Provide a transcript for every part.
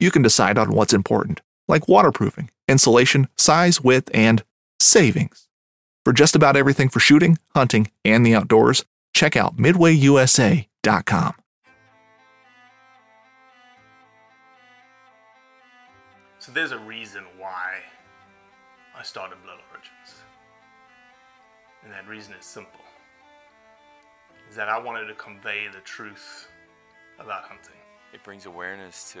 you can decide on what's important, like waterproofing, insulation, size, width, and savings. For just about everything for shooting, hunting, and the outdoors, check out midwayusa.com. So there's a reason why I started Blood Origins. And that reason is simple. Is that I wanted to convey the truth about hunting. It brings awareness to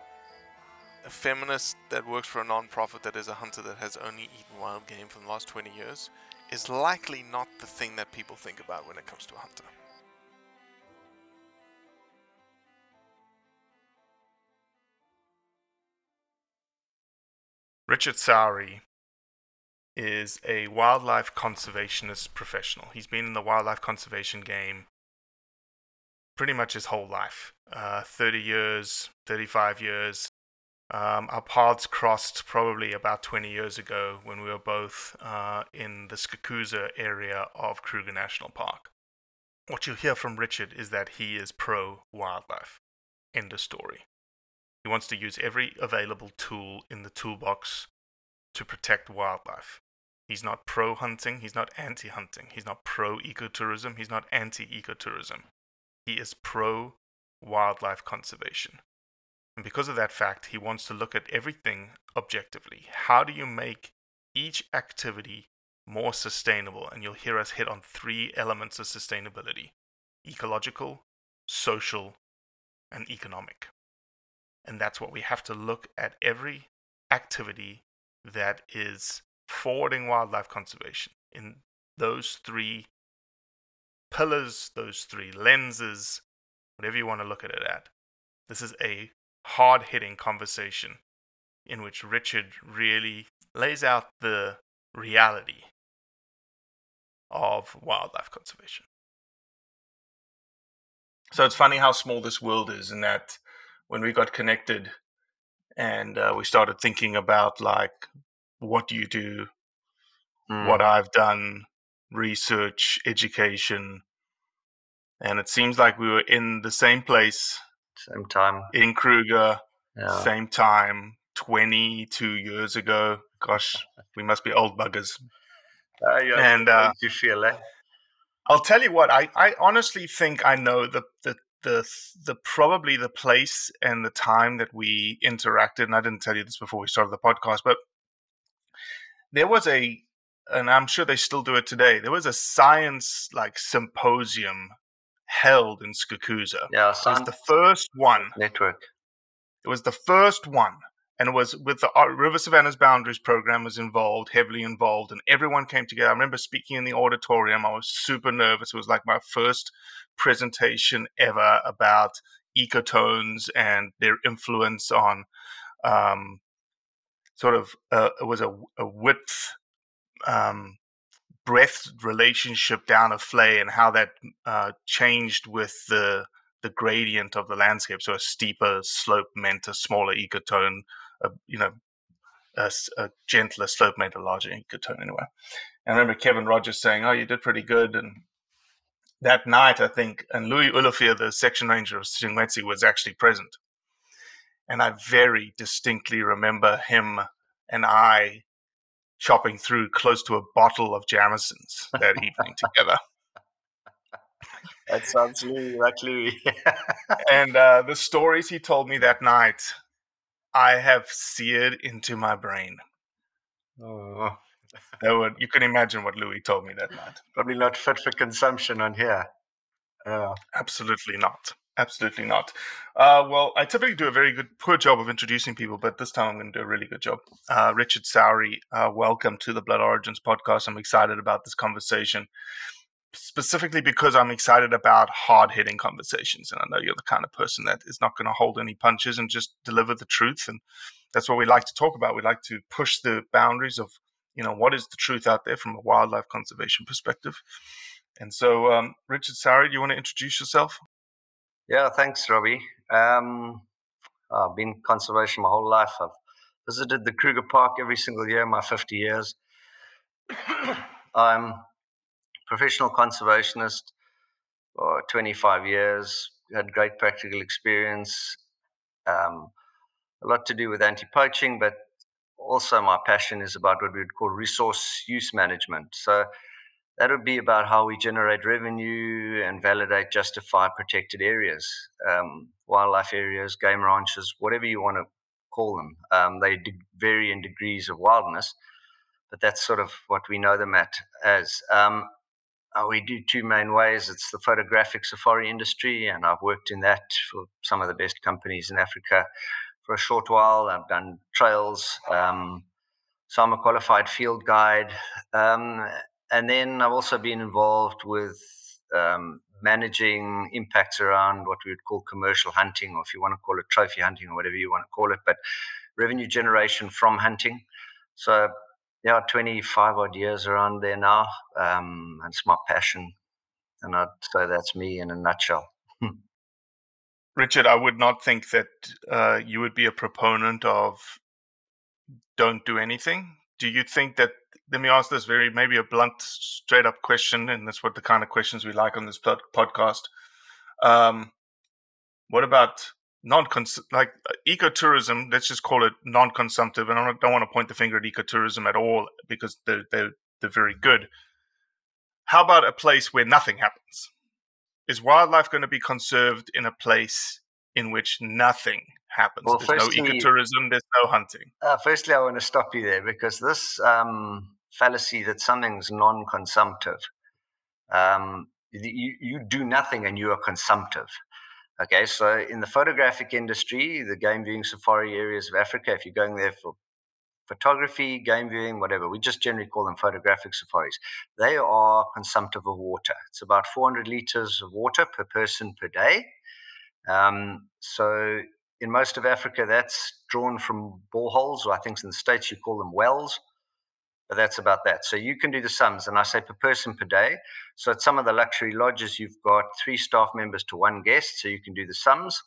a feminist that works for a non-profit that is a hunter that has only eaten wild game for the last 20 years is likely not the thing that people think about when it comes to a hunter. Richard Sowry is a wildlife conservationist professional. He's been in the wildlife conservation game pretty much his whole life uh, 30 years, 35 years. Um, our paths crossed probably about 20 years ago when we were both uh, in the Skukuza area of Kruger National Park. What you'll hear from Richard is that he is pro wildlife. End of story. He wants to use every available tool in the toolbox to protect wildlife. He's not pro hunting, he's not anti hunting, he's not pro ecotourism, he's not anti ecotourism. He is pro wildlife conservation. And because of that fact, he wants to look at everything objectively. How do you make each activity more sustainable? And you'll hear us hit on three elements of sustainability ecological, social, and economic. And that's what we have to look at every activity that is forwarding wildlife conservation in those three pillars, those three lenses, whatever you want to look at it at. This is a hard hitting conversation in which Richard really lays out the reality of wildlife conservation. So it's funny how small this world is, and that when we got connected and uh, we started thinking about like, what do you do? What I've done, research, education, and it seems like we were in the same place Same time. in Kruger, Yeah. same time, 22 years ago. Gosh, we must be old buggers. Uh, yeah, And, uh, you feel it? I'll tell you what, I, I honestly think I know the, the the the probably the place and the time that we interacted, and I didn't tell you this before we started the podcast, but there was a and I'm sure they still do it today, there was a science like symposium held in Skukuza. Yeah, It was the first one. Network. It was the first one. and it was with the uh, River Savannah's Boundaries program was involved, heavily involved, and everyone came together. I remember speaking in the auditorium. I was super nervous. It was like my first presentation ever about ecotones and their influence on um, sort of uh, it was a, a width um, breadth relationship down a vlei and how that uh, changed with the the gradient of the landscape. So a steeper slope meant a smaller ecotone, a, you know, a, a gentler slope meant a larger ecotone anyway. And I remember Kevin Rogers saying, "Oh, you did pretty good." And that night, I think, and Louis Olivier, the section ranger of Shingwedzi, was actually present. And I very distinctly remember him and I chopping through close to a bottle of Jameson's that evening together. That sounds Louis, like Louis. and uh, the stories he told me that night, I have seared into my brain. oh, That would, you can imagine what Louis told me that night. probably not fit for consumption on here. Yeah. Absolutely not. Absolutely not. Uh, well, I typically do a very good, poor job of introducing people, but this time I'm going to do a really good job. Uh, Richard Sowry, uh, welcome to the Blood Origins podcast. I'm excited about this conversation, specifically because I'm excited about hard hitting conversations. And I know you're the kind of person that is not going to hold any punches and just deliver the truth. And that's what we like to talk about. We like to push the boundaries of, you know, what is the truth out there from a wildlife conservation perspective. And so, um, Richard Sowry, do you want to introduce yourself? Yeah, thanks, Robbie. Um, I've been conservation my whole life. I've visited the Kruger Park every single year my 50 years. I'm professional conservationist for 25 years, had great practical experience, um, a lot to do with anti poaching, but also my passion is about what we would call resource use management. So that would be about how we generate revenue and validate, justify protected areas, um, wildlife areas, game ranches, whatever you want to call them. Um, they vary in degrees of wildness, but that's sort of what we know them at as. Um, uh, we do two main ways. It's the photographic safari industry, and I've worked in that for some of the best companies in Africa for a short while. I've done trails. Um, so I'm a qualified field guide. Um, and then I've also been involved with um, managing impacts around what we would call commercial hunting, or if you want to call it trophy hunting, or whatever you want to call it, but revenue generation from hunting. So, yeah, 25 odd years around there now. Um, and it's my passion. And I'd say that's me in a nutshell. Richard, I would not think that uh, you would be a proponent of don't do anything. Do you think that? Let me ask this very maybe a blunt, straight up question, and that's what the kind of questions we like on this pod- podcast. Um, what about non like uh, ecotourism? Let's just call it non-consumptive, and I don't, don't want to point the finger at ecotourism at all because they're they're they're very good. How about a place where nothing happens? Is wildlife going to be conserved in a place in which nothing happens? Well, there's no ecotourism. There's no hunting. Uh, firstly, I want to stop you there because this um, fallacy that something's non consumptive, um, you, you do nothing and you are consumptive. Okay, so in the photographic industry, the game viewing safari areas of Africa, if you're going there for photography, game viewing, whatever, we just generally call them photographic safaris. They are consumptive of water. It's about 400 liters of water per person per day. Um, so in most of Africa, that's drawn from boreholes, or I think in the States you call them wells. But that's about that. So you can do the sums, and I say per person per day. So at some of the luxury lodges, you've got three staff members to one guest, so you can do the sums.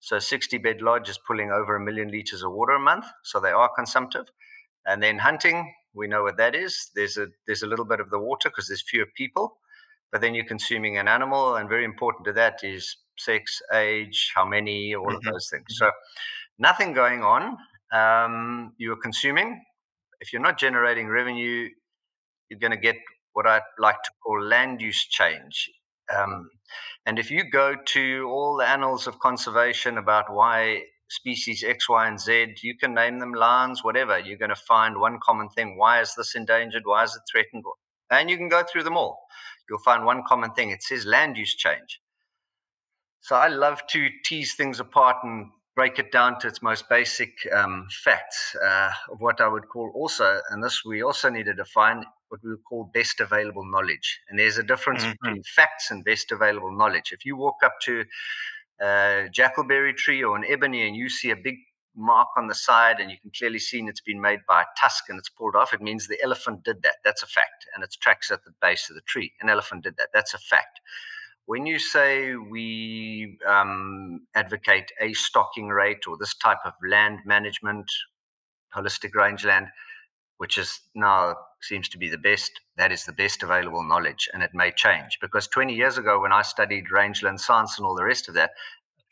So a 60 bed lodge is pulling over a million liters of water a month, so they are consumptive. And then hunting, we know what that is. There's a there's a little bit of the water because there's fewer people, but then you're consuming an animal, and very important to that is sex, age, how many, all of Mhm. those things. So nothing going on. Um, you are consuming. If you're not generating revenue, you're going to get what I like to call land use change. Um, and if you go to all the annals of conservation about why species X, Y, and Z, you can name them lines, whatever. You're going to find one common thing. Why is this endangered? Why is it threatened? And you can go through them all. You'll find one common thing. It says land use change. So I love to tease things apart and break it down to its most basic um, facts uh, of what I would call also, and this we also need to define what we would call best available knowledge. And there's a difference Mhm. between facts and best available knowledge. If you walk up to a jackalberry tree or an ebony and you see a big mark on the side and you can clearly see it's been made by a tusk and it's pulled off, it means the elephant did that. That's a fact. And its tracks at the base of the tree. An elephant did that. That's a fact. When you say we um, advocate a stocking rate or this type of land management, holistic rangeland, which is now seems to be the best, that is the best available knowledge. And it may change because 20 years ago, when I studied rangeland science and all the rest of that,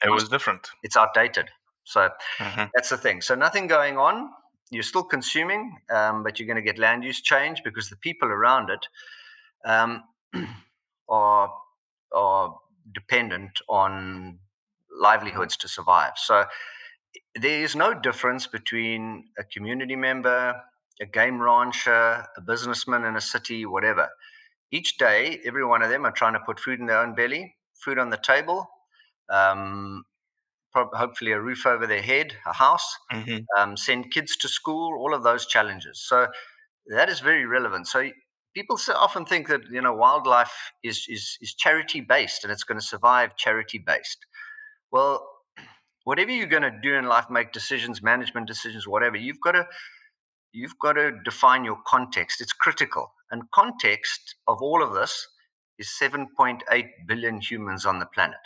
It was different. it's outdated. So Mhm. that's the thing. So nothing going on. You're still consuming, um, but you're going to get land use change because the people around it um, are are dependent on livelihoods to survive. So there is no difference between a community member, a game rancher, a businessman in a city, whatever. Each day, every one of them are trying to put food in their own belly, food on the table, um, hopefully a roof over their head, a house, Mhm. um, send kids to school, all of those challenges. So that is very relevant. So people so often think that you know wildlife is is, is charity based and it's going to survive charity based. Well, whatever you're going to do in life, make decisions, management decisions, whatever, you've got to you've got to define your context. It's critical, and context of all of this is 7.8 billion humans on the planet.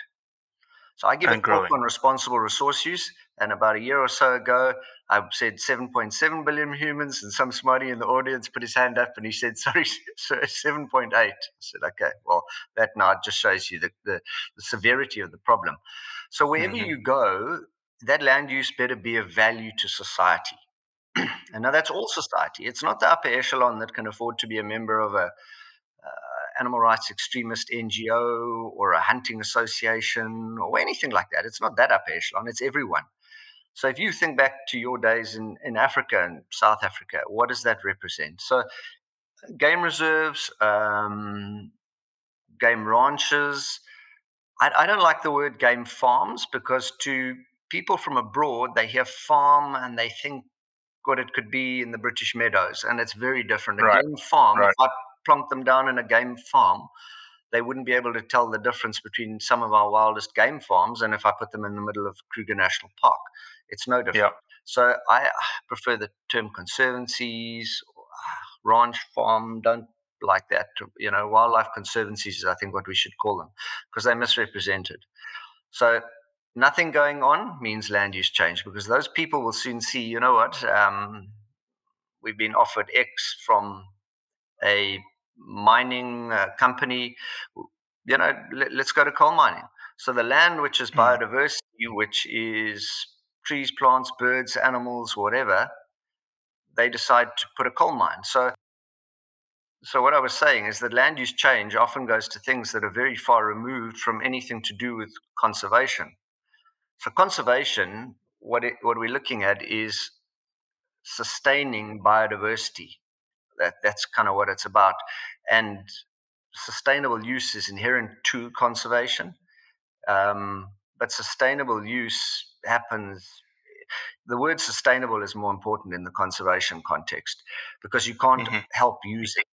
So I give And a talk on responsible resource use, and about a year or so ago, I said 7.7 billion humans, and some smarty in the audience put his hand up and he said, "Sorry, sir, 7.8." I said, "Okay, well, that now just shows you the, the, the severity of the problem." So wherever Mhm. you go, that land use better be of value to society. and now that's all society. It's not the upper echelon that can afford to be a member of a uh, animal rights extremist NGO or a hunting association or anything like that. It's not that upper echelon, it's everyone. So if you think back to your days in, in Africa and South Africa, what does that represent? So game reserves, um, game ranches. I, I don't like the word game farms because to people from abroad, they hear farm and they think what it could be in the British Meadows, and it's very different. A Right, game farm, right. if I plonk them down in a game farm, they wouldn't be able to tell the difference between some of our wildest game farms and if I put them in the middle of Kruger National Park. It's no different. Yeah. So I prefer the term conservancies, ranch farm. Don't like that. You know, wildlife conservancies is I think what we should call them because they're misrepresented. So nothing going on means land use change because those people will soon see. You know what? Um, we've been offered X from a mining uh, company. You know, let, us go to coal mining. So the land, which is biodiversity, which is trees, plants, birds, animals, whatever, they decide to put a coal mine. So, so what I was saying is that land use change often goes to things that are very far removed from anything to do with conservation. So conservation, what it, what we're looking at is sustaining biodiversity. That that's kind of what it's about, and sustainable use is inherent to conservation. Um, but sustainable use happens the word sustainable is more important in the conservation context because you can't Mhm. help using.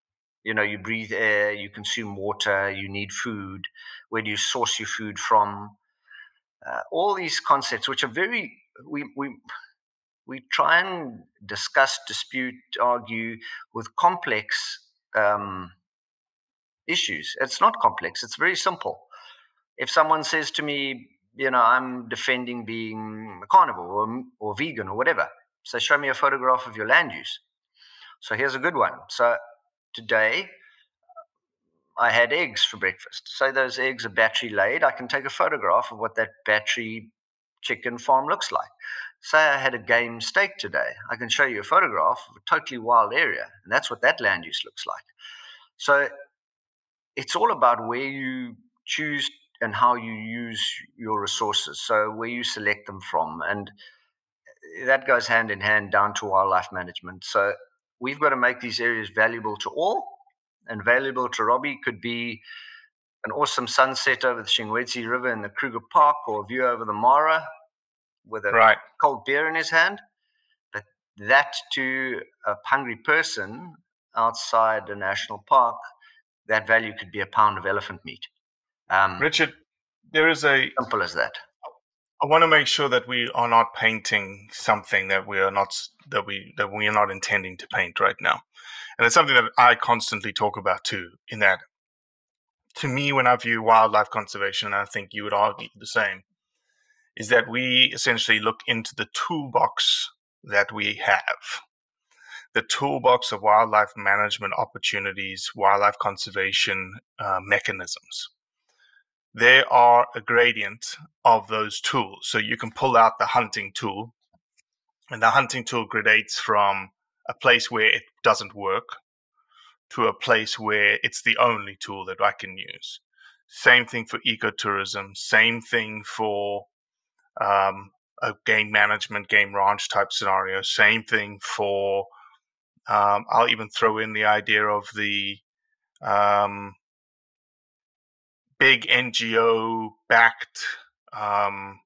You know, you breathe air, you consume water, you need food. Where do you source your food from? Uh, all these concepts, which are very, we, we, we try and discuss, dispute, argue with complex um, issues. It's not complex, it's very simple. If someone says to me, you know, I'm defending being a carnivore or, or vegan or whatever. So show me a photograph of your land use. So here's a good one. So today I had eggs for breakfast. Say those eggs are battery laid. I can take a photograph of what that battery chicken farm looks like. Say I had a game steak today. I can show you a photograph of a totally wild area. And that's what that land use looks like. So it's all about where you choose and how you use your resources. So where you select them from, and eh, that goes hand in hand down to wildlife management. So we've got to make these areas valuable to all, and valuable to Robbie could be an awesome sunset over the Shingwedzi River in the Kruger Park, or a view over the Mara. With a Right. cold beer in his hand. But that to a hungry person outside a national park, that value could be a pound of elephant meat. Um, Richard, there is a simple as that. I want to make sure that we are not painting something that we are not that we that we are not intending to paint right now, and it's something that I constantly talk about too. In that, to me, when I view wildlife conservation, I think you would argue the same, is that we essentially look into the toolbox that we have, the toolbox of wildlife management opportunities, wildlife conservation uh, mechanisms there are a gradient of those tools. So you can pull out the hunting tool, and the hunting tool gradates from a place where it doesn't work to a place where it's the only tool that I can use. Same thing for ecotourism, same thing for um, a game management, game ranch type scenario, same thing for, um, I'll even throw in the idea of the um, big NGO backed um,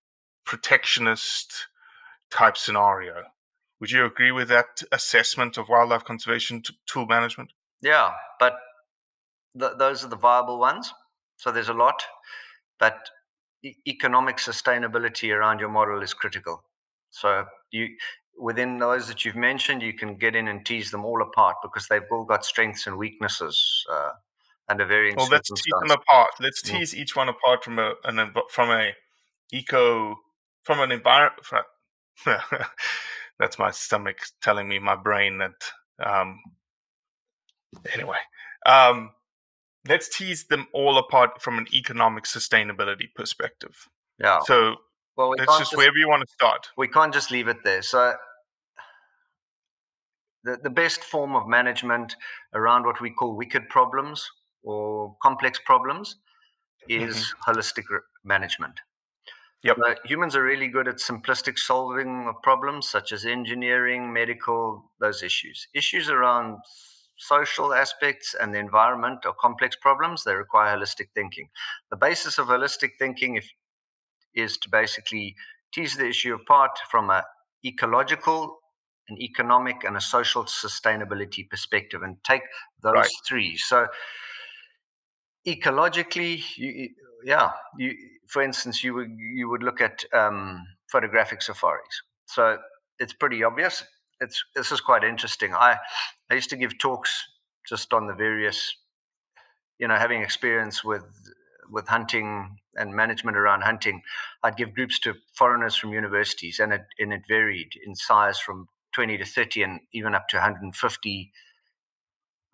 protectionist type scenario. Would you agree with that assessment of wildlife conservation t- tool management? Yeah, but th- those are the viable ones. So there's a lot, but e- economic sustainability around your model is critical. So you within those that you've mentioned, you can get in and tease them all apart because they've all got strengths and weaknesses uh, under varying Well, let's tease them apart. Let's Mm. tease each one apart from a an, from a eco from an environment. That's my stomach telling me, my brain that. Um, anyway, um, let's tease them all apart from an economic sustainability perspective. Yeah. So well, we let's just just- wherever you want to start. we can't just leave it there. So the, the best form of management around what we call wicked problems or complex problems is mm-hmm. holistic management. Yep. So humans are really good at simplistic solving of problems such as engineering, medical, those issues. Issues around social aspects and the environment are complex problems. They require holistic thinking. The basis of holistic thinking if, is to basically tease the issue apart from a ecological, an economic, and a social sustainability perspective, and take those Right. three. So, ecologically, you- yeah, you, for instance, you would you would look at um, photographic safaris. So it's pretty obvious. It's this is quite interesting. I I used to give talks just on the various, you know, having experience with with hunting and management around hunting. I'd give groups to foreigners from universities, and it and it varied in size from 20 to 30, and even up to 150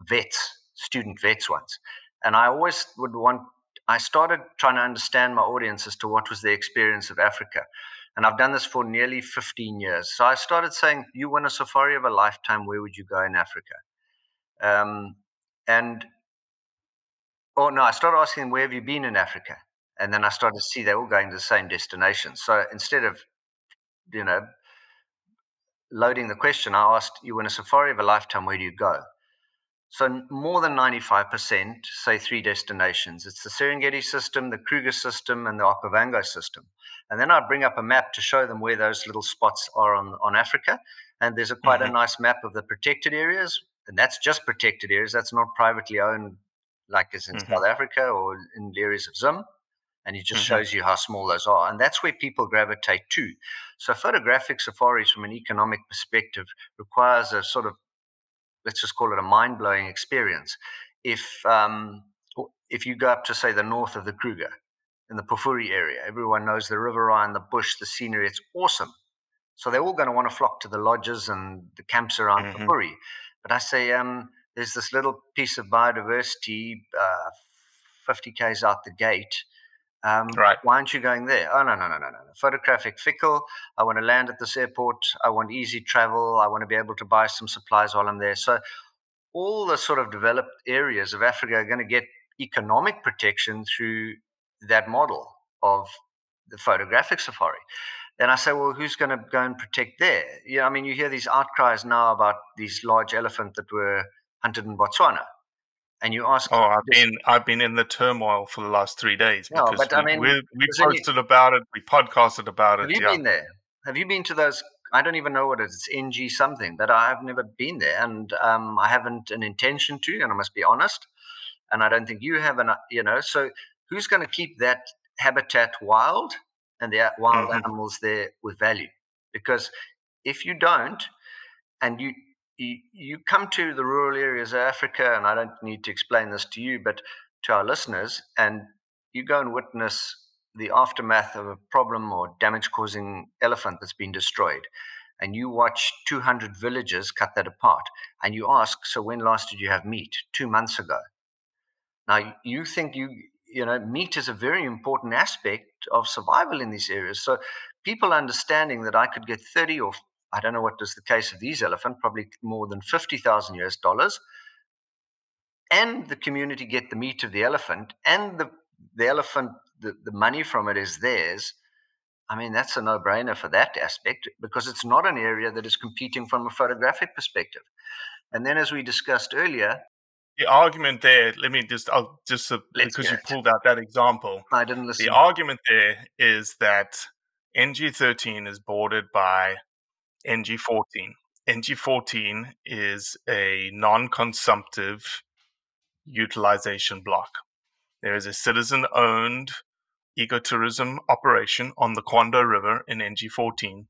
vets, student vets ones. And I always would want, I started trying to understand my audience as to what was their experience of Africa. And I've done this for nearly 15 years. So I started saying, You win a safari of a lifetime, where would you go in Africa? Um, and, oh no, I started asking them, Where have you been in Africa? And then I started to see they're all going to the same destination. So instead of, you know, loading the question, I asked, You win a safari of a lifetime, where do you go? So more than 95% say three destinations. It's the Serengeti system, the Kruger system, and the Okavango system. And then I bring up a map to show them where those little spots are on, on Africa. And there's a quite a nice map of the protected areas. And that's just protected areas. That's not privately owned like is in Mhm. South Africa or in the areas of Zim. And it just Mhm. shows you how small those are. And that's where people gravitate to. So photographic safaris from an economic perspective requires a sort of let's just call it a mind blowing experience. If um, if you go up to say the north of the Kruger in the Pafuri area, everyone knows the river and the bush, the scenery. It's awesome. So they're all going to want to flock to the lodges and the camps around Mhm. Pafuri. But I say um, there's this little piece of biodiversity, uh, 50 k's out the gate. Um, Right. Why aren't you going there? Oh no no no no no! Photographic fickle. I want to land at this airport. I want easy travel. I want to be able to buy some supplies while I'm there. So all the sort of developed areas of Africa are going to get economic protection through that model of the photographic safari. Then I say, well, who's going to go and protect there? Yeah, I mean, you hear these outcries now about these large elephant that were hunted in Botswana, and you ask, Oh, I've been I've been in the turmoil for the last three days No, because but I we, mean, we, we because then you- posted about it, we podcasted about have it. you Yeah, been there? have you been to those? I don't even know what it is. It's NG something, but I've never been there, and um, I haven't an intention to. And I must be honest, and I don't think you have an. You know, so who's going to keep that habitat wild and the wild mm-hmm. animals there with value? Because if you don't, and you, you come to the rural areas of Africa, and I don't need to explain this to you, but to our listeners, and you go and witness the aftermath of a problem or damage causing elephant that's been destroyed and you watch 200 villages cut that apart and you ask so when last did you have meat? 2 months ago. Now you think you you know meat is a very important aspect of survival in these areas so people understanding that I could get 30 or I don't know what is the case of these elephant probably more than 50,000 US dollars and the community get the meat of the elephant and the the elephant the, the money from it is theirs, I mean, that's a no brainer for that aspect because it's not an area that is competing from a photographic perspective. And then, as we discussed earlier, the argument there, let me just, I'll just, uh, because you pulled out that example. I didn't listen. The argument there is that NG13 is bordered by NG14. NG14 is a non consumptive utilization block. There is a citizen owned ecotourism operation on the Kwando River in NG14.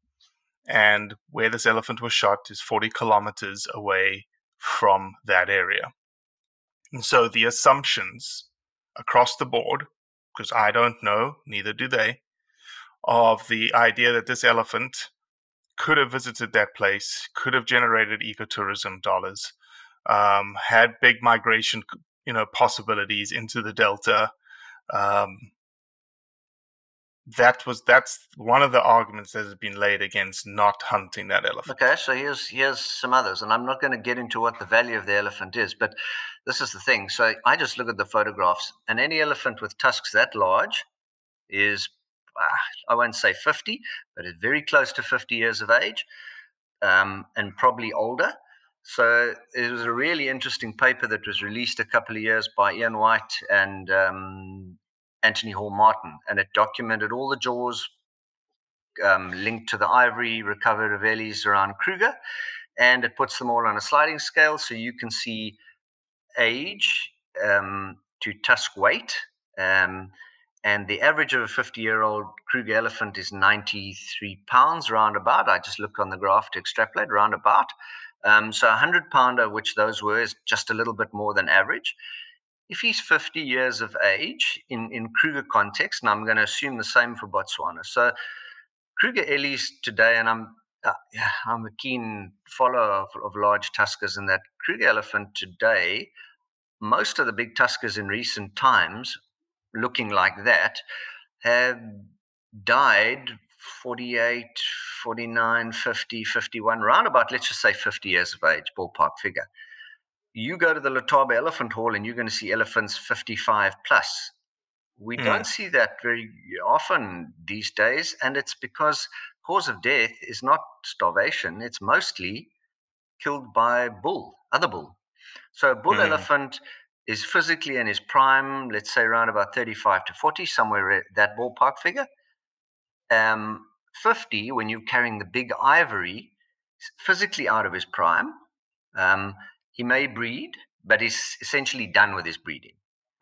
And where this elephant was shot is 40 kilometers away from that area. And so the assumptions across the board, because I don't know, neither do they, of the idea that this elephant could have visited that place, could have generated ecotourism dollars, um, had big migration, you know, possibilities into the delta, um, that was that's one of the arguments that has been laid against not hunting that elephant. Okay, so here's here's some others, and I'm not going to get into what the value of the elephant is, but this is the thing. So I just look at the photographs, and any elephant with tusks that large is I won't say 50, but it's very close to 50 years of age, um, and probably older. So it was a really interesting paper that was released a couple of years by Ian Whyte and um, Anthony Hall Martin, and it documented all the jaws um, linked to the ivory recovered of Ellies around Kruger, and it puts them all on a sliding scale so you can see age um, to tusk weight. Um, and the average of a 50 year old Kruger elephant is 93 pounds, roundabout. I just looked on the graph to extrapolate, roundabout. Um, so a 100 pounder, which those were, is just a little bit more than average if he's 50 years of age in, in Kruger context, and I'm going to assume the same for Botswana. So Kruger Ellies today, and I'm uh, I'm a keen follower of, of large tuskers, and that Kruger elephant today, most of the big tuskers in recent times, looking like that, have died 48, 49, 50, 51, round about, let's just say 50 years of age, ballpark figure you go to the Letaba Elephant Hall and you're going to see elephants 55 plus. We mm. don't see that very often these days, and it's because cause of death is not starvation; it's mostly killed by bull, other bull. So a bull mm. elephant is physically in his prime, let's say around about 35 to 40, somewhere at that ballpark figure. Um, 50, when you're carrying the big ivory, physically out of his prime. Um, he may breed, but he's essentially done with his breeding.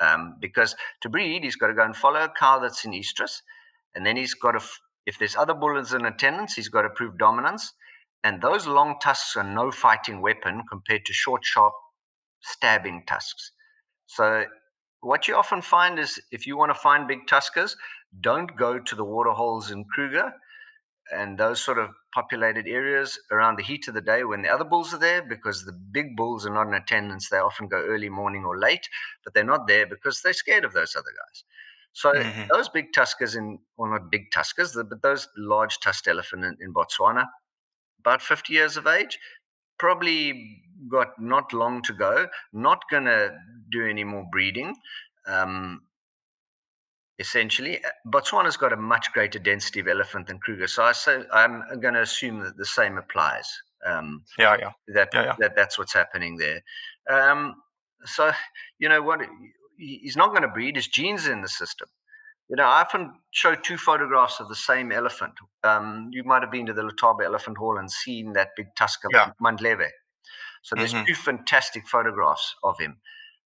Um, because to breed, he's got to go and follow a cow that's in estrus, and then he's got to, if there's other bulls in attendance, he's got to prove dominance. And those long tusks are no fighting weapon compared to short, sharp, stabbing tusks. So, what you often find is if you want to find big tuskers, don't go to the water holes in Kruger and those sort of populated areas around the heat of the day when the other bulls are there because the big bulls are not in attendance. They often go early morning or late, but they're not there because they're scared of those other guys. So mm-hmm. those big tuskers in, well, not big tuskers, but those large tusked elephant in, in Botswana, about 50 years of age, probably got not long to go, not going to do any more breeding. Um, essentially. Uh, Botswana's got a much greater density of elephant than Kruger, so I say, I'm going to assume that the same applies. Um, yeah, yeah. That, yeah, yeah. that that's what's happening there. Um, so you know what? He's not going to breed. His genes in the system. You know, I often show two photographs of the same elephant. Um, you might have been to the Letaba Elephant Hall and seen that big tusk of Yeah. Mandleve. So there's Mhm. two fantastic photographs of him.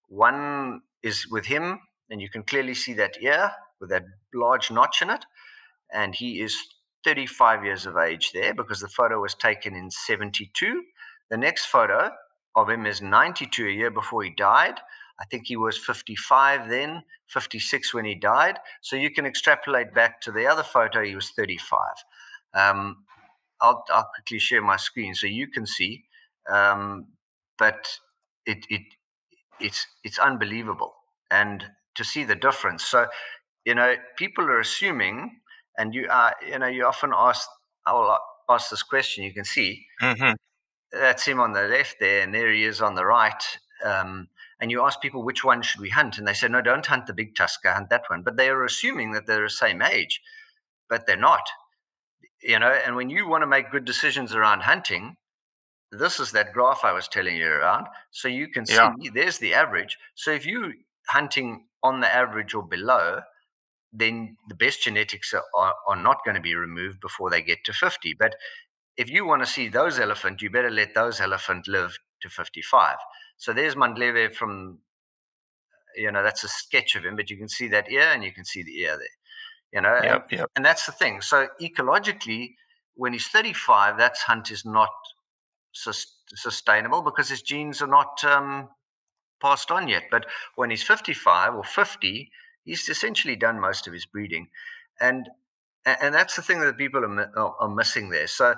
One is with him, and you can clearly see that ear with that large notch in it. And he is 35 years of age there because the photo was taken in 72. The next photo of him is 92, a year before he died. I think he was 55 then, 56 when he died. So you can extrapolate back to the other photo, he was 35. Um, I'll, I'll quickly share my screen so you can see. Um, but it, it it's it's unbelievable, and to see the difference. So, you know, people are assuming, and you are, you know, you often ask, I will ask this question. You can see Mm-hmm. that's him on the left there, and there he is on the right. Um, and you ask people which one should we hunt, and they say, no, don't hunt the big tusker, hunt that one. But they are assuming that they're the same age, but they're not. You know, and when you want to make good decisions around hunting, this is that graph I was telling you around. So you can see Yeah. there's the average. So if you're hunting on the average or below, then the best genetics are, are, are not going to be removed before they get to 50. But if you want to see those elephant, you better let those elephant live to 55. So there's Mandleve from, you know, that's a sketch of him, but you can see that ear and you can see the ear there. You know, and- Yep, yep. and that's the thing. So ecologically, when he's 35, that hunt is not sus- sustainable because his genes are not um, passed on yet. But when he's 55 or 50, he's essentially done most of his breeding, and and that's the thing that people are, are, missing there. So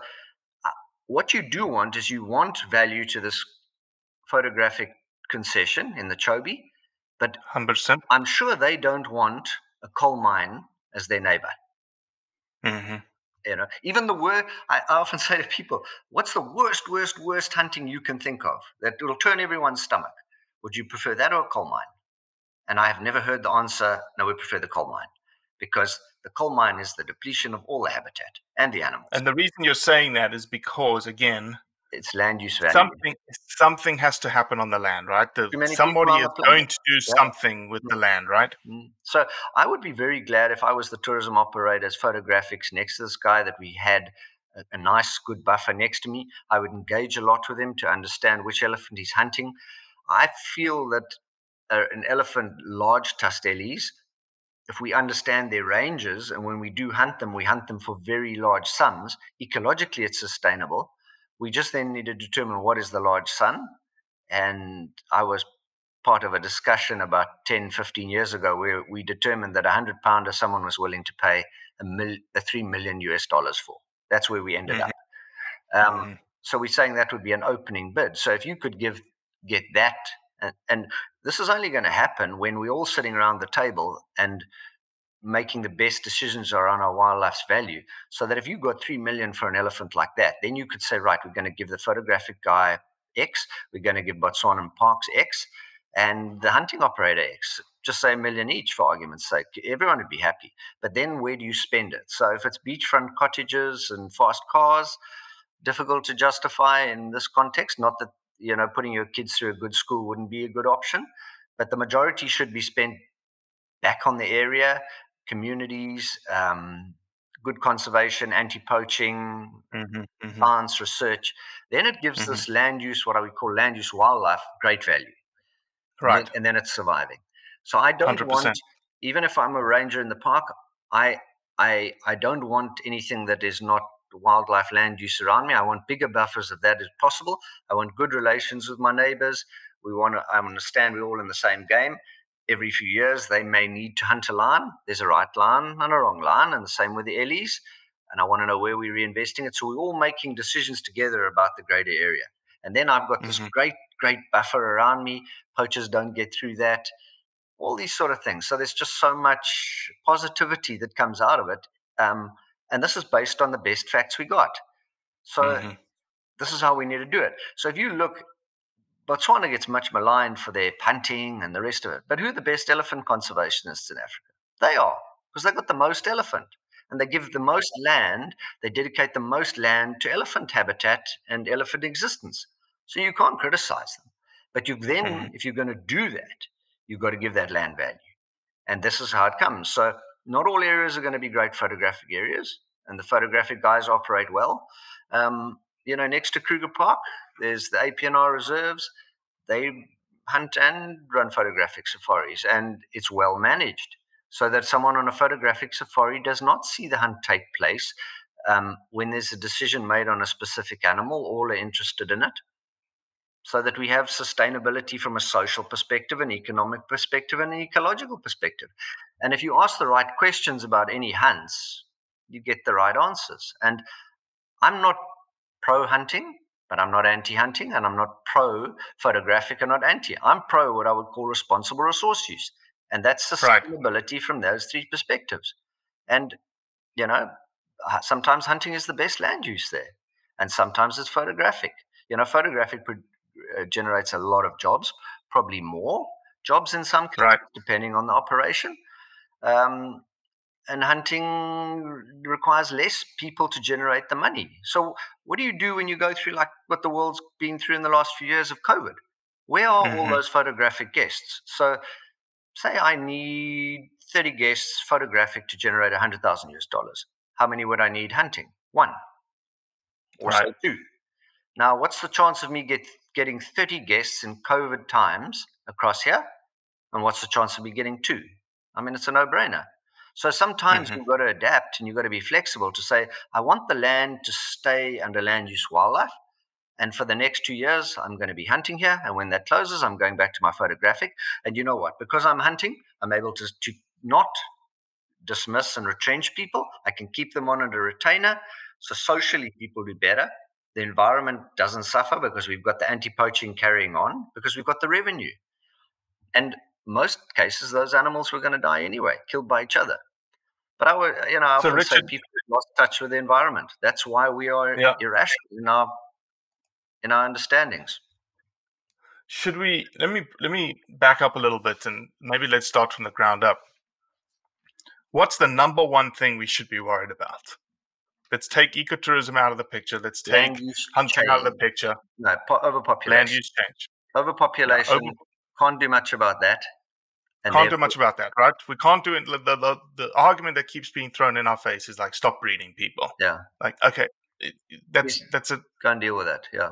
uh, what you do want is you want value to this photographic concession in the Chobe, but 100%. I'm sure they don't want a coal mine as their neighbor. Mm-hmm. You know, even the word I I often say to people, "What's the worst, worst, worst hunting you can think of that will turn everyone's stomach? Would you prefer that or a coal mine?" And I have never heard the answer, "No, we prefer the coal mine," because the coal mine is the depletion of all the habitat and the animals. And the reason you're saying that is because, again, it's land use value. something something has to happen on the land, right? The, Too many people somebody is going to do Yeah. something with the land, right? Mm. So I would be very glad if I was the tourism operator's photographics next to this guy that we had a, a nice, good buffer next to me. I would engage a lot with him to understand which elephant he's hunting. I feel that uh, an elephant, large Tastelis, if we understand their ranges and when we do hunt them, we hunt them for very large sums, ecologically it's sustainable. We just then need to determine what is the large sum. And I was part of a discussion about 10, 15 years ago where we determined that a 100 pounder someone was willing to pay a, mil, a 3 million US dollars for. That's where we ended Mhm. up. Um, Mhm. So we're saying that would be an opening bid. So if you could give get that, and, and this is only going to happen when we're all sitting around the table and making the best decisions around our wildlife's value. So that if you got three million for an elephant like that, then you could say, right, we're going to give the photographic guy X, we're going to give Botswana and Parks X, and the hunting operator X. Just say a million each for argument's sake. Everyone would be happy. But then where do you spend it? So if it's beachfront cottages and fast cars, difficult to justify in this context. Not that you know putting your kids through a good school wouldn't be a good option, but the majority should be spent back on the area, communities, um, good conservation, anti-poaching, Mm-hmm. Mm-hmm. science research. Then it gives Mhm. this land use, what I would call land use wildlife, great value. And Right. then- And then it's surviving. So I don't 100%. want, even if I'm a ranger in the park, I I I don't want anything that is not wildlife land use around me. I want bigger buffers if that is possible. I want good relations with my neighbors. We want to I understand we're all in the same game. Every few years they may need to hunt a lion. There's a right lion and a wrong lion, and the same with the ellies. And I want to know where we're reinvesting it. So we're all making decisions together about the greater area. And then I've got this Mhm. great, great buffer around me. Poachers don't get through that. All these sort of things. So there's just so much positivity that comes out of it. Um, and this is based on the best facts we got. So Mhm. this is how we need to do it. So if you look, Botswana gets much maligned for their punting and the rest of it. But who are the best elephant conservationists in Africa? They are, because they've got the most elephant. And they give the most land, they dedicate the most land to elephant habitat and elephant existence. So you can't criticize them. But you then, Mhm. if you're going to do that, you've got to give that land value. And this is how it comes. So not all areas are going to be great photographic areas, and the photographic guys operate well. Um, you know, next to Kruger Park, there's the APNR reserves. They hunt and run photographic safaris, and it's well managed so that someone on a photographic safari does not see the hunt take place um, when there's a decision made on a specific animal, all are interested in it. So that we have sustainability from a social perspective, an economic perspective, and an ecological perspective. And if you ask the right questions about any hunts, you get the right answers. And I'm not pro hunting, but I'm not anti hunting, and I'm not pro photographic and not anti. I'm pro what I would call responsible resource use. And that's sustainability right. from those three perspectives. And, you know, sometimes hunting is the best land use there, and sometimes it's photographic. You know, photographic uh, generates a lot of jobs, probably more jobs in some cases, right. depending on the operation. Um, and hunting requires less people to generate the money. So, what do you do when you go through like what the world's been through in the last few years of COVID? Where are mm-hmm. all those photographic guests? So, say I need 30 guests photographic to generate 100,000 US dollars. How many would I need hunting? One or right. so two. Now, what's the chance of me get, getting 30 guests in COVID times across here? And what's the chance of me getting two? I mean, it's a no brainer. So sometimes mm-hmm. you've got to adapt and you've got to be flexible to say, I want the land to stay under land use wildlife. And for the next two years, I'm going to be hunting here. And when that closes, I'm going back to my photographic. And you know what? Because I'm hunting, I'm able to, to not dismiss and retrench people. I can keep them on under retainer. So socially, people do better. The environment doesn't suffer because we've got the anti-poaching carrying on because we've got the revenue. And most cases, those animals were going to die anyway, killed by each other. But I would, uh, you know, I so often Richard, say people lost touch with the environment. That's why we are yeah. irrational in our in our understandings. Should we let me let me back up a little bit and maybe let's start from the ground up what's the number one thing we should be worried about? Let's take ecotourism out of the picture. Let's take hunting change. out of the picture. No, po- overpopulation. Land use change. Overpopulation. over- can't do much about that. Can't do much about that, right? We can't do it. The, the, the, argument that keeps being thrown in our face is like, stop breeding people. Yeah. Like, okay, that's yes. that's a can't deal with that. Yeah.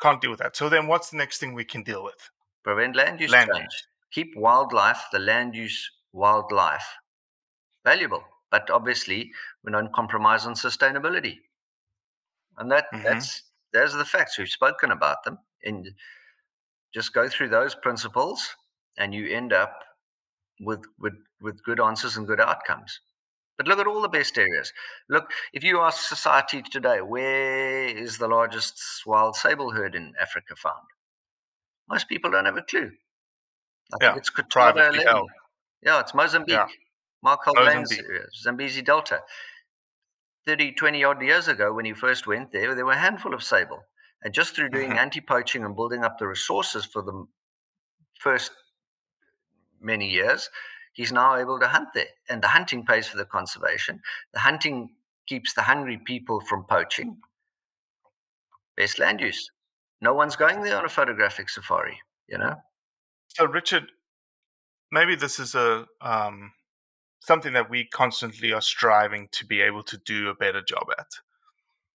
Can't deal with that. So then, what's the next thing we can deal with? Prevent land use land change. Use. Keep wildlife, the land use wildlife valuable. But obviously, we don't compromise on sustainability. And that mm-hmm. that's those are the facts. We've spoken about them. And just go through those principles and you end up with with with good answers and good outcomes. But look at all the best areas. Look, if you ask society today, where is the largest wild sable herd in Africa found? Most people don't have a clue. I yeah, think it's Coutada Yeah, it's Mozambique. Yeah. Lanes, Zambezi Delta. 30, 20 odd years ago, when he first went there, there were a handful of sable. And just through doing mm-hmm. anti poaching and building up the resources for the first many years, he's now able to hunt there. And the hunting pays for the conservation. The hunting keeps the hungry people from poaching. Best land use. No one's going there on a photographic safari, you know? So, Richard, maybe this is a um, something that we constantly are striving to be able to do a better job at,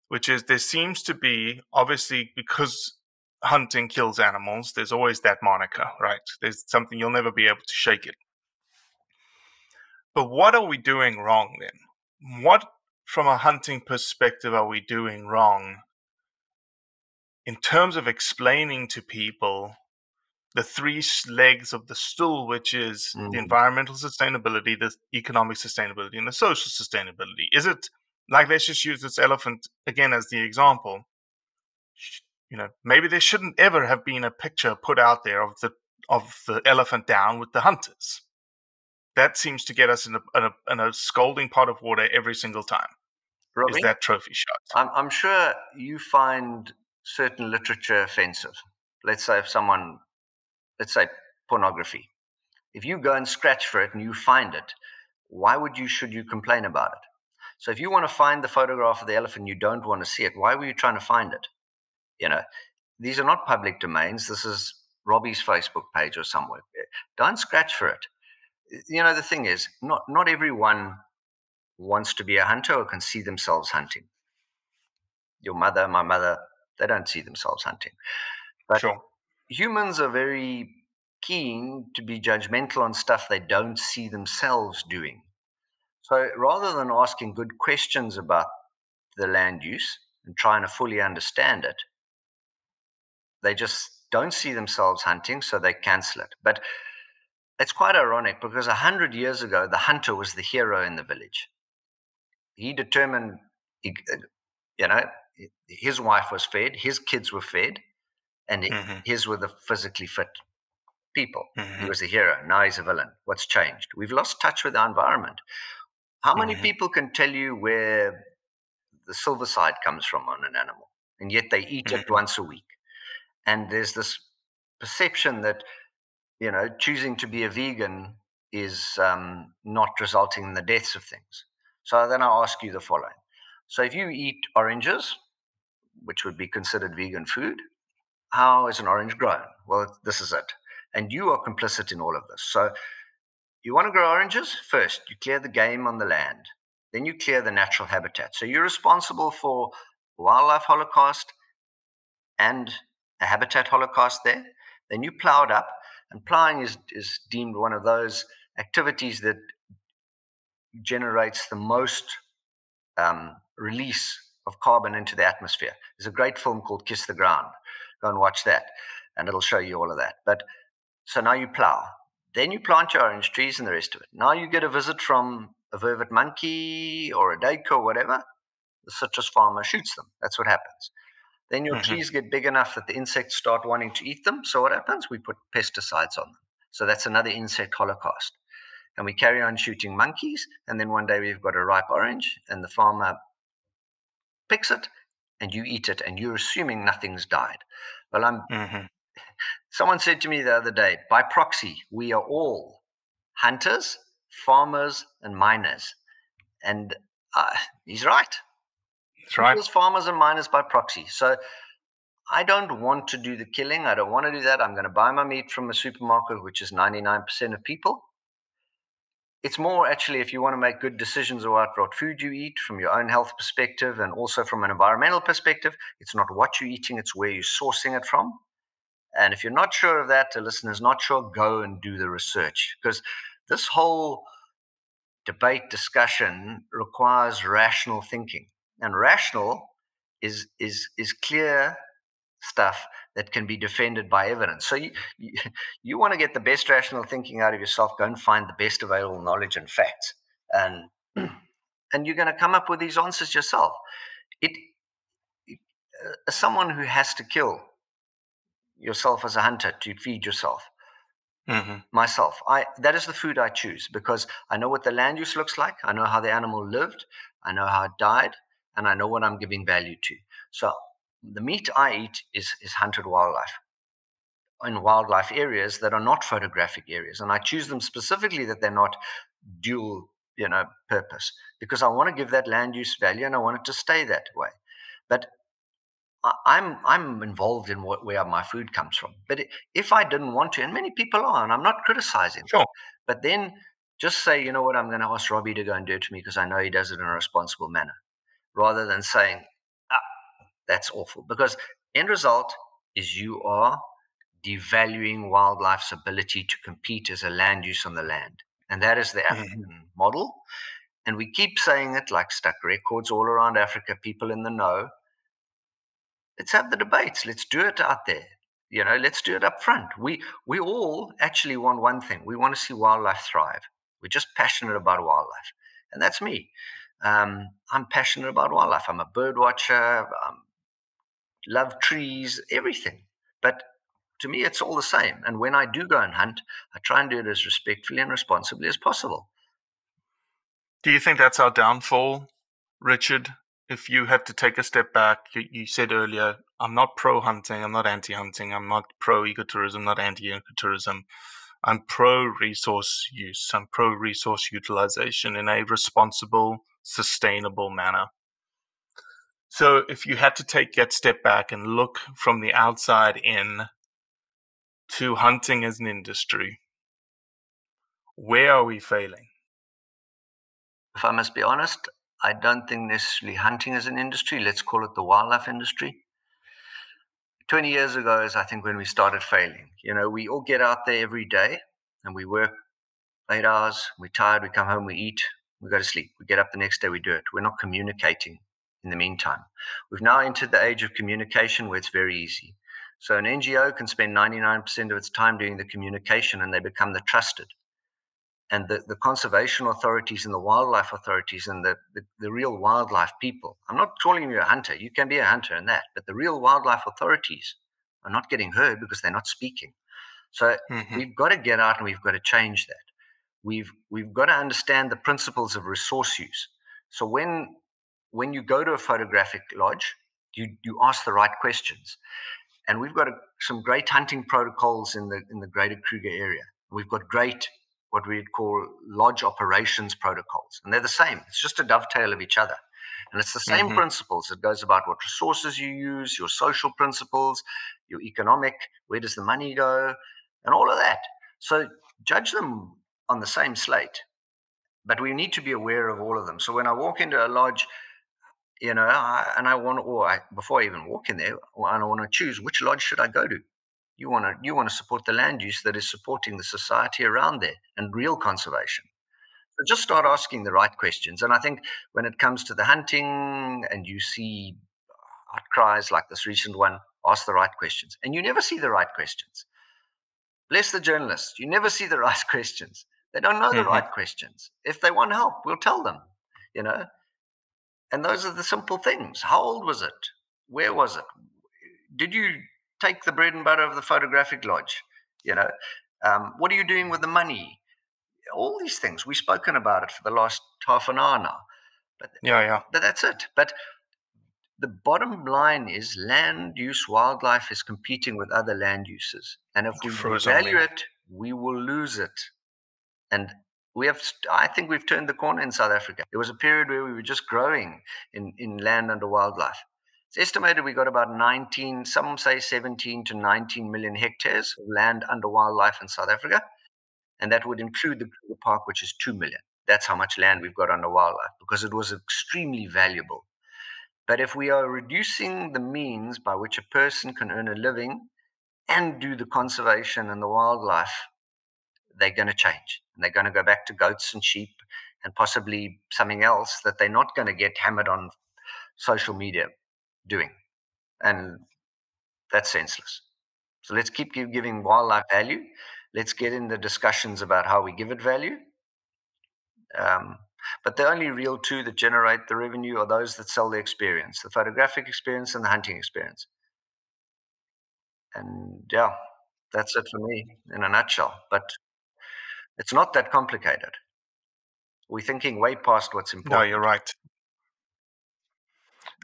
which is there seems to be, obviously, because hunting kills animals, there's always that moniker, right? There's something you'll never be able to shake it. But what are we doing wrong then? What, from a hunting perspective, are we doing wrong in terms of explaining to people the three legs of the stool, which is mm. the environmental sustainability, the economic sustainability, and the social sustainability. Is it like let's just use this elephant again as the example? You know, maybe there shouldn't ever have been a picture put out there of the of the elephant down with the hunters. That seems to get us in a, in a, in a scalding pot of water every single time. Robbie, is that trophy shot? I'm, I'm sure you find certain literature offensive. Let's say if someone let's say pornography. If you go and scratch for it and you find it, why would you should you complain about it? So if you want to find the photograph of the elephant you don't want to see it, why were you trying to find it? You know, these are not public domains. This is Robbie's Facebook page or somewhere. Don't scratch for it. you know, the thing is, not not everyone wants to be a hunter or can see themselves hunting. Your mother, my mother, they don't see themselves hunting. But Sure. humans are very keen to be judgmental on stuff they don't see themselves doing. So rather than asking good questions about the land use and trying to fully understand it, they just don't see themselves hunting, so they cancel it. But it's quite ironic because a hundred years ago, the hunter was the hero in the village. He determined, he, you know, his wife was fed, his kids were fed, and he- Mhm. his were the physically fit people. He Mhm. was a hero. Now he's a villain. What's changed? We've lost touch with our environment. How many Mhm. people can tell you where the silver side comes from on an animal, and yet they eat it Mhm. once a week? And there's this perception that you know choosing to be a vegan is um, not resulting in the deaths of things. So then I ask you the following: So if you eat oranges, which would be considered vegan food, how is an orange grown? Well, this is it. And you are complicit in all of this. So you want to grow oranges? First, you clear the game on the land. Then you clear the natural habitat. So you're responsible for wildlife holocaust and a habitat holocaust there. Then you plow it up. And plowing is, is deemed one of those activities that generates the most um, release of carbon into the atmosphere. There's a great film called Kiss the Ground. Go and watch that, and it'll show you all of that. But so now you plow, then you plant your orange trees and the rest of it. Now you get a visit from a vervet monkey or a daco or whatever. The citrus farmer shoots them. That's what happens. Then your Mhm. trees get big enough that the insects start wanting to eat them. So what happens? We put pesticides on them. So that's another insect holocaust. And we carry on shooting monkeys. And then one day we've got a ripe orange, and the farmer picks it, and you eat it, and you're assuming nothing's died. Well, I'm. Mhm. Someone said to me the other day, by proxy, we are all hunters, farmers, and miners. And uh, he's right. That's right. People's farmers and miners by proxy. So I don't want to do the killing. I don't want to do that. I'm going to buy my meat from a supermarket, which is 99% of people. It's more actually if you want to make good decisions about what food you eat from your own health perspective and also from an environmental perspective. It's not what you're eating, it's where you're sourcing it from. And if you're not sure of that, the listener's not sure, go and do the research because this whole debate discussion requires rational thinking. And rational is is is clear stuff that can be defended by evidence. So you, you, you want to get the best rational thinking out of yourself, go and find the best available knowledge and facts. And and you're going to come up with these answers yourself. It uh, someone who has to kill yourself as a hunter to feed yourself. Mhm. myself i that is the food i choose because i know what the land use looks like i know how the animal lived i know how it died and i know what i'm giving value to. So the meat i eat is is hunted wildlife in wildlife areas that are not photographic areas and i choose them specifically that they're not dual you know purpose because i want to give that land use value and i want it to stay that way. But I'm I'm involved in what, where my food comes from. But if I didn't want to, and many people are, and I'm not criticizing, Sure. but then just say, you know what, I'm going to ask Robbie to go and do it to me because I know he does it in a responsible manner, rather than saying, ah, that's awful. Because end result is you are devaluing wildlife's ability to compete as a land use on the land, and that is the Mhm. African model. And we keep saying it like stuck records all around Africa, people in the know let's have the debates. Let's do it out there. You know let's do it up front. We we all actually want one thing. We want to see wildlife thrive. We're just passionate about wildlife. And that's me. Um, i'm passionate about wildlife. I'm a bird watcher. Um, love trees everything. But to me it's all the same. And when i do go and hunt i try and do it as respectfully and responsibly as possible. Do you think that's our downfall, Richard? If you had to take a step back, you, you said earlier, I'm not pro hunting, I'm not anti hunting, I'm not pro ecotourism, not anti ecotourism. I'm pro resource use, I'm pro resource utilization in a responsible, sustainable manner. So if you had to take that step back and look from the outside in to hunting as an industry, Where are we failing? If I must be honest, I don't think necessarily hunting as an industry, let's call it the wildlife industry. 20 years ago is, I think, when we started failing. You know, we all get out there every day and we work eight hours, we're tired, we come home, we eat, we go to sleep. We get up the next day, we do it. We're not communicating in the meantime. We've now entered the age of communication where it's very easy. So an NGO can spend 99% of its time doing the communication and they become the trusted. And the, the conservation authorities and the wildlife authorities and the, the, the real wildlife people. I'm not calling you a hunter. You can be a hunter in that. But the real wildlife authorities are not getting heard because they're not speaking. So mm-hmm. we've got to get out and we've got to change that. We've we've got to understand the principles of resource use. So when when you go to a photographic lodge, you you ask the right questions. And we've got a, some great hunting protocols in the in the Greater Kruger area. We've got great what we'd call lodge operations protocols, and they're the same. It's just a dovetail of each other, and it's the same mm-hmm. principles. It goes about what resources you use, your social principles, your economic, where does the money go, and all of that. So judge them on the same slate, but we need to be aware of all of them. So when I walk into a lodge you know, I, and I want or I, before I even walk in there, and I want to choose which lodge should I go to. You want to, you want to support the land use that is supporting the society around there and real conservation. So just start asking the right questions. And I think when it comes to the hunting, and you see outcries like this recent one, ask the right questions, and you never see the right questions. Bless the journalists, you never see the right questions. They don't know the mm-hmm. right questions. If they want help, we'll tell them. You know, and those are the simple things. How old was it? Where was it? Did you take the bread and butter of the photographic lodge? You know, um, what are you doing with the money? All these things. We've spoken about it for the last half an hour now. But yeah, yeah. But that's it. But the bottom line is land use wildlife is competing with other land uses. And if we value it, we will lose it. And we have i think we've turned the corner in south africa there was a period where we were just growing in, in land under wildlife it's estimated we got about 19 some say 17 to 19 million hectares of land under wildlife in south africa and that would include the Kruger park which is 2 million. That's how much land we've got under wildlife because it was extremely valuable. But if we are reducing the means by which a person can earn a living and do the conservation and the wildlife they're going to change and they're going to go back to goats and sheep and possibly something else that they're not going to get hammered on social media doing. And that's senseless. So let's keep giving wildlife value. Let's get in the discussions about how we give it value. Um, but the only real two that generate the revenue are those that sell the experience the photographic experience and the hunting experience. And yeah, that's it for me in a nutshell. But it's not that complicated. We're thinking way past what's important. No, you're right.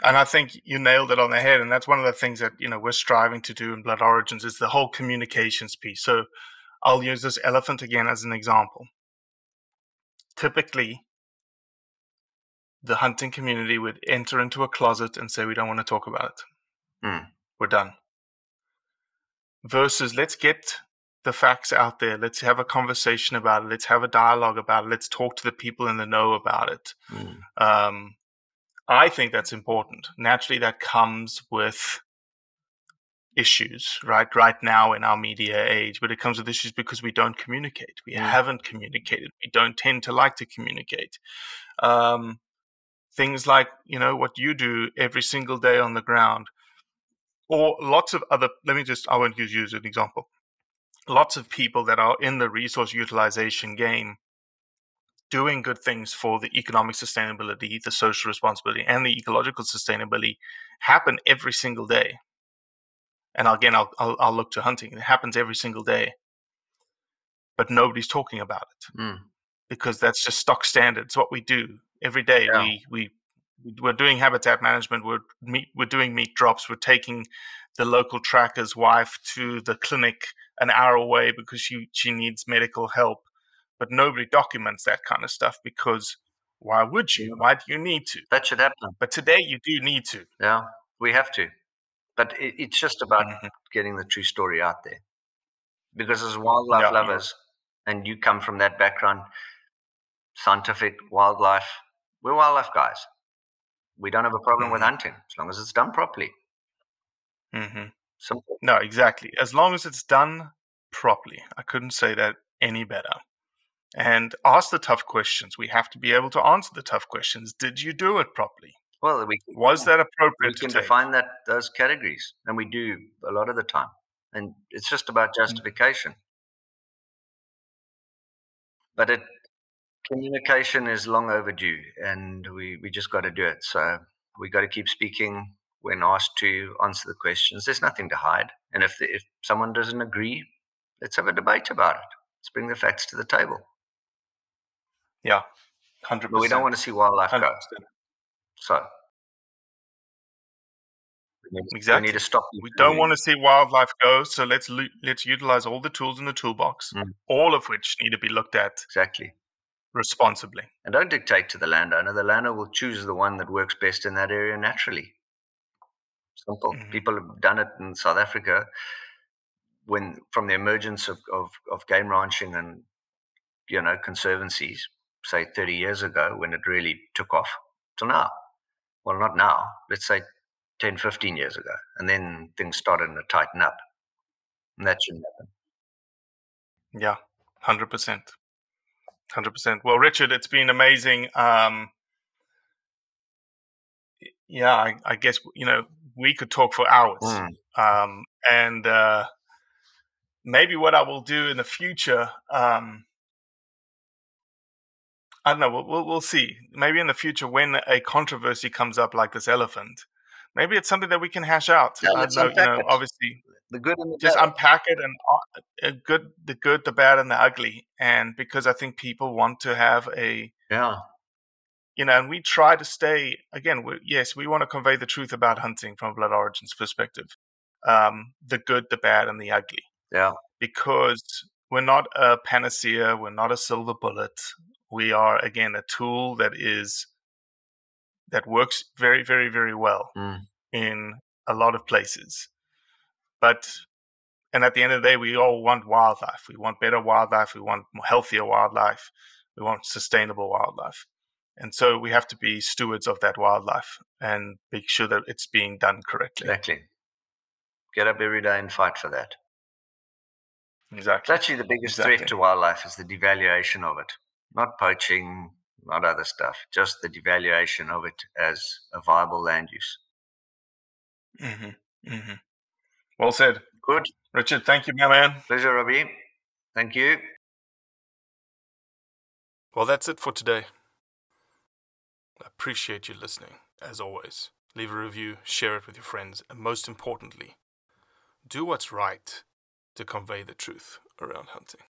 And I think you nailed it on the head. And that's one of the things that, you know, we're striving to do in Blood Origins is the whole communications piece. So I'll use this elephant again as an example. Typically, the hunting community would enter into a closet and say, We don't want to talk about it. Mm. We're done. Versus, let's get the facts out there. Let's have a conversation about it. Let's have a dialogue about it. Let's talk to the people in the know about it. Mm. Um, I think that's important. Naturally, that comes with issues, right? Right now in our media age, but it comes with issues because we don't communicate. We mm. haven't communicated. We don't tend to like to communicate. Um, things like, you know, what you do every single day on the ground, or lots of other, let me just, I won't use you as an example lots of people that are in the resource utilization game doing good things for the economic sustainability, the social responsibility, and the ecological sustainability happen every single day. And again, I'll, I'll, I'll look to hunting. It happens every single day, but nobody's talking about it mm. because that's just stock standard. It's what we do every day. Yeah. We we we're doing habitat management. We're meat, we're doing meat drops. We're taking the local tracker's wife to the clinic an hour away because she, she needs medical help. But nobody documents that kind of stuff because why would you? Why do you need to? That should happen. But today you do need to. Yeah, we have to. But it, it's just about mm-hmm. getting the true story out there. Because as wildlife yeah, lovers, and you come from that background, scientific, wildlife, we're wildlife guys. We don't have a problem mm-hmm. with hunting as long as it's done properly. Mm-hmm. Simple. No, exactly. As long as it's done properly. I couldn't say that any better. And ask the tough questions. We have to be able to answer the tough questions. Did you do it properly? Well, we can, was that appropriate? We can define that those categories, and we do a lot of the time. And it's just about mm. justification. But it communication is long overdue, and we we just got to do it. So we got to keep speaking when asked to answer the questions. There's nothing to hide, and if the, if someone doesn't agree, let's have a debate about it. Let's bring the facts to the table. Yeah, hundred But we don't want to see wildlife 100%. go. So we exactly. we need to stop. We don't want to see wildlife go. So let's let's utilize all the tools in the toolbox, mm. all of which need to be looked at exactly responsibly. And don't dictate to the landowner. The landowner will choose the one that works best in that area naturally. Simple. Mm-hmm. People have done it in South Africa when from the emergence of, of, of game ranching and you know conservancies, say 30 years ago when it really took off till now. Well, not now. Let's say 10, 15 years ago, and then things started to tighten up, and that shouldn't happen. Yeah, hundred percent, hundred percent. Well, Richard, it's been amazing. Um, yeah, I, I guess you know we could talk for hours. Mm. Um, and uh, maybe what I will do in the future, um, I don't know. We'll, we'll, we'll see. Maybe in the future, when a controversy comes up like this elephant, maybe it's something that we can hash out. Yeah, let's know, you know, it. obviously, the good and the just bad. unpack it and uh, good, the good, the bad, and the ugly. And because I think people want to have a yeah you know, and we try to stay again. We, yes, we want to convey the truth about hunting from a blood origins perspective, um, the good, the bad, and the ugly. Yeah, because we're not a panacea, we're not a silver bullet. We are again a tool that is that works very, very, very well mm. in a lot of places. But and at the end of the day, we all want wildlife. We want better wildlife. We want healthier wildlife. We want sustainable wildlife. And so we have to be stewards of that wildlife and make sure that it's being done correctly. Exactly. Get up every day and fight for that. Exactly. It's actually the biggest exactly. threat to wildlife is the devaluation of it. Not poaching, not other stuff, just the devaluation of it as a viable land use. Mm-hmm. Mm-hmm. Well said. Good. Richard, thank you, my man. Pleasure, Robbie. Thank you. Well, that's it for today. I appreciate you listening, as always. Leave a review, share it with your friends, and most importantly, do what's right to convey the truth around hunting.